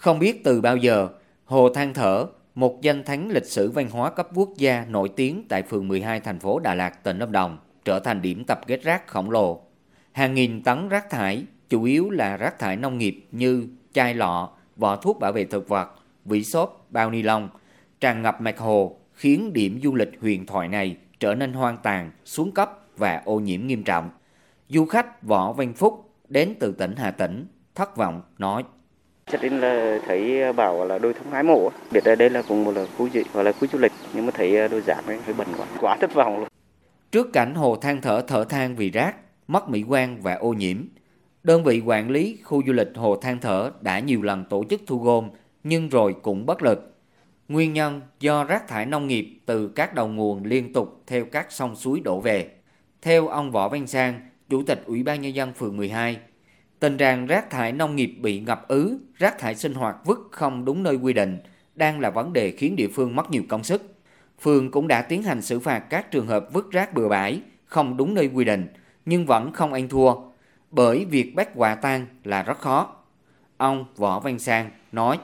Không biết từ bao giờ, Hồ Than Thở, một danh thắng lịch sử văn hóa cấp quốc gia nổi tiếng tại phường 12 thành phố Đà Lạt, tỉnh Lâm Đồng, trở thành điểm tập kết rác khổng lồ. Hàng nghìn tấn rác thải, chủ yếu là rác thải nông nghiệp như chai lọ, vỏ thuốc bảo vệ thực vật, vỉ xốp, bao ni lông, tràn ngập mạch hồ, khiến điểm du lịch huyền thoại này trở nên hoang tàn, xuống cấp và ô nhiễm nghiêm trọng. Du khách Võ Văn Phúc đến từ tỉnh Hà Tĩnh, thất vọng nói. Chắc nên là thấy ờ, bảo là đôi thông hái mổ, biết ở đây là cũng một là khu dị hoặc là khu du lịch nhưng mà thấy ờ, đôi giảm ấy hơi bẩn quá, quá thất vọng luôn. Trước cảnh hồ than thở thở than vì rác, mất mỹ quan và ô nhiễm, đơn vị quản lý khu du lịch Hồ Than Thở đã nhiều lần tổ chức thu gom nhưng rồi cũng bất lực. Nguyên nhân do rác thải nông nghiệp từ các đầu nguồn liên tục theo các sông suối đổ về. Theo ông Võ Văn Sang, Chủ tịch Ủy ban Nhân dân phường 12, tình trạng rác thải nông nghiệp bị ngập ứ, rác thải sinh hoạt vứt không đúng nơi quy định đang là vấn đề khiến địa phương mất nhiều công sức. Phường cũng đã tiến hành xử phạt các trường hợp vứt rác bừa bãi, không đúng nơi quy định, nhưng vẫn không ăn thua, bởi việc bắt quả tang là rất khó. Ông Võ Văn Sang nói.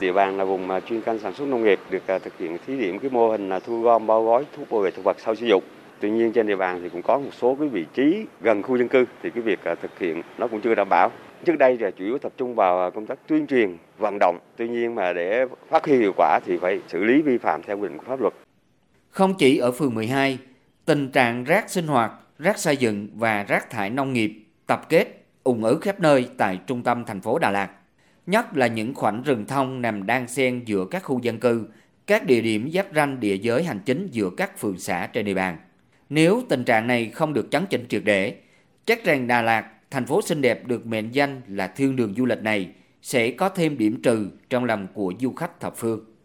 Địa bàn là vùng chuyên canh sản xuất nông nghiệp được à, thực hiện thí điểm cái mô hình là thu gom bao gói thuốc bảo vệ thực vật sau sử dụng. Tuy nhiên trên địa bàn thì cũng có một số cái vị trí gần khu dân cư thì cái việc à, thực hiện nó cũng chưa đảm bảo. Trước đây là chủ yếu tập trung vào công tác tuyên truyền, vận động. Tuy nhiên mà để phát huy hiệu quả thì phải xử lý vi phạm theo quy định của pháp luật. Không chỉ ở phường 12, tình trạng rác sinh hoạt, rác xây dựng và rác thải nông nghiệp tập kết ủng ứ khắp nơi tại trung tâm thành phố Đà Lạt. Nhất là những khoảnh rừng thông nằm đan xen giữa các khu dân cư, các địa điểm giáp ranh địa giới hành chính giữa các phường xã trên địa bàn. Nếu tình trạng này không được chấn chỉnh triệt để, chắc rằng Đà Lạt, thành phố xinh đẹp được mệnh danh là thiên đường du lịch này, sẽ có thêm điểm trừ trong lòng của du khách thập phương.